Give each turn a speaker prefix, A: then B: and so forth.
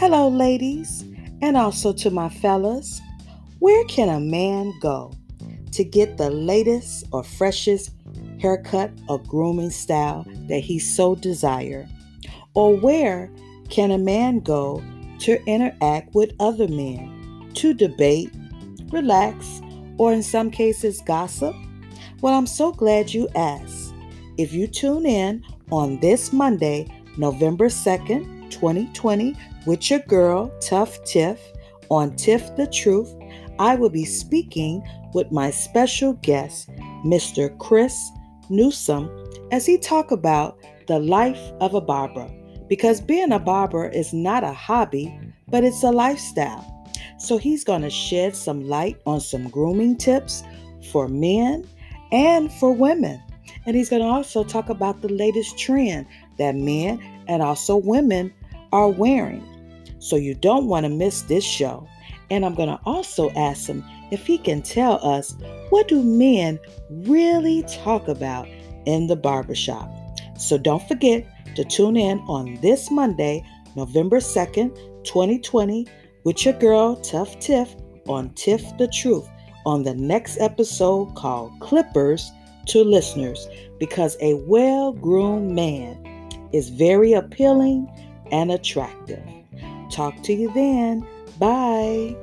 A: Hello, ladies, and also to my fellas. Where can a man go to get the latest or freshest haircut or grooming style that he so desire? Or where can a man go to interact with other men, to debate, relax, or in some cases gossip? Well, I'm so glad you asked. If you tune in on this Monday, November 2nd, 2020, with your girl, Tuff Tiff, on Tiff the Truth, I will be speaking with my special guest, Mr. Chris Newsom, as he talk about the life of a barber. Because being a barber is not a hobby, but it's a lifestyle. So he's going to shed some light on some grooming tips for men and for women. And he's going to also talk about the latest trend that men and also women are wearing. So you don't want to miss this show. And I'm going to also ask him if he can tell us what do men really talk about in the barbershop. So don't forget to tune in on this Monday, November 2nd, 2020, with your girl Tuff Tiff on Tiff the Truth on the next episode called Clippers to Listeners because a well groomed man is very appealing and attractive. Talk to you then. Bye.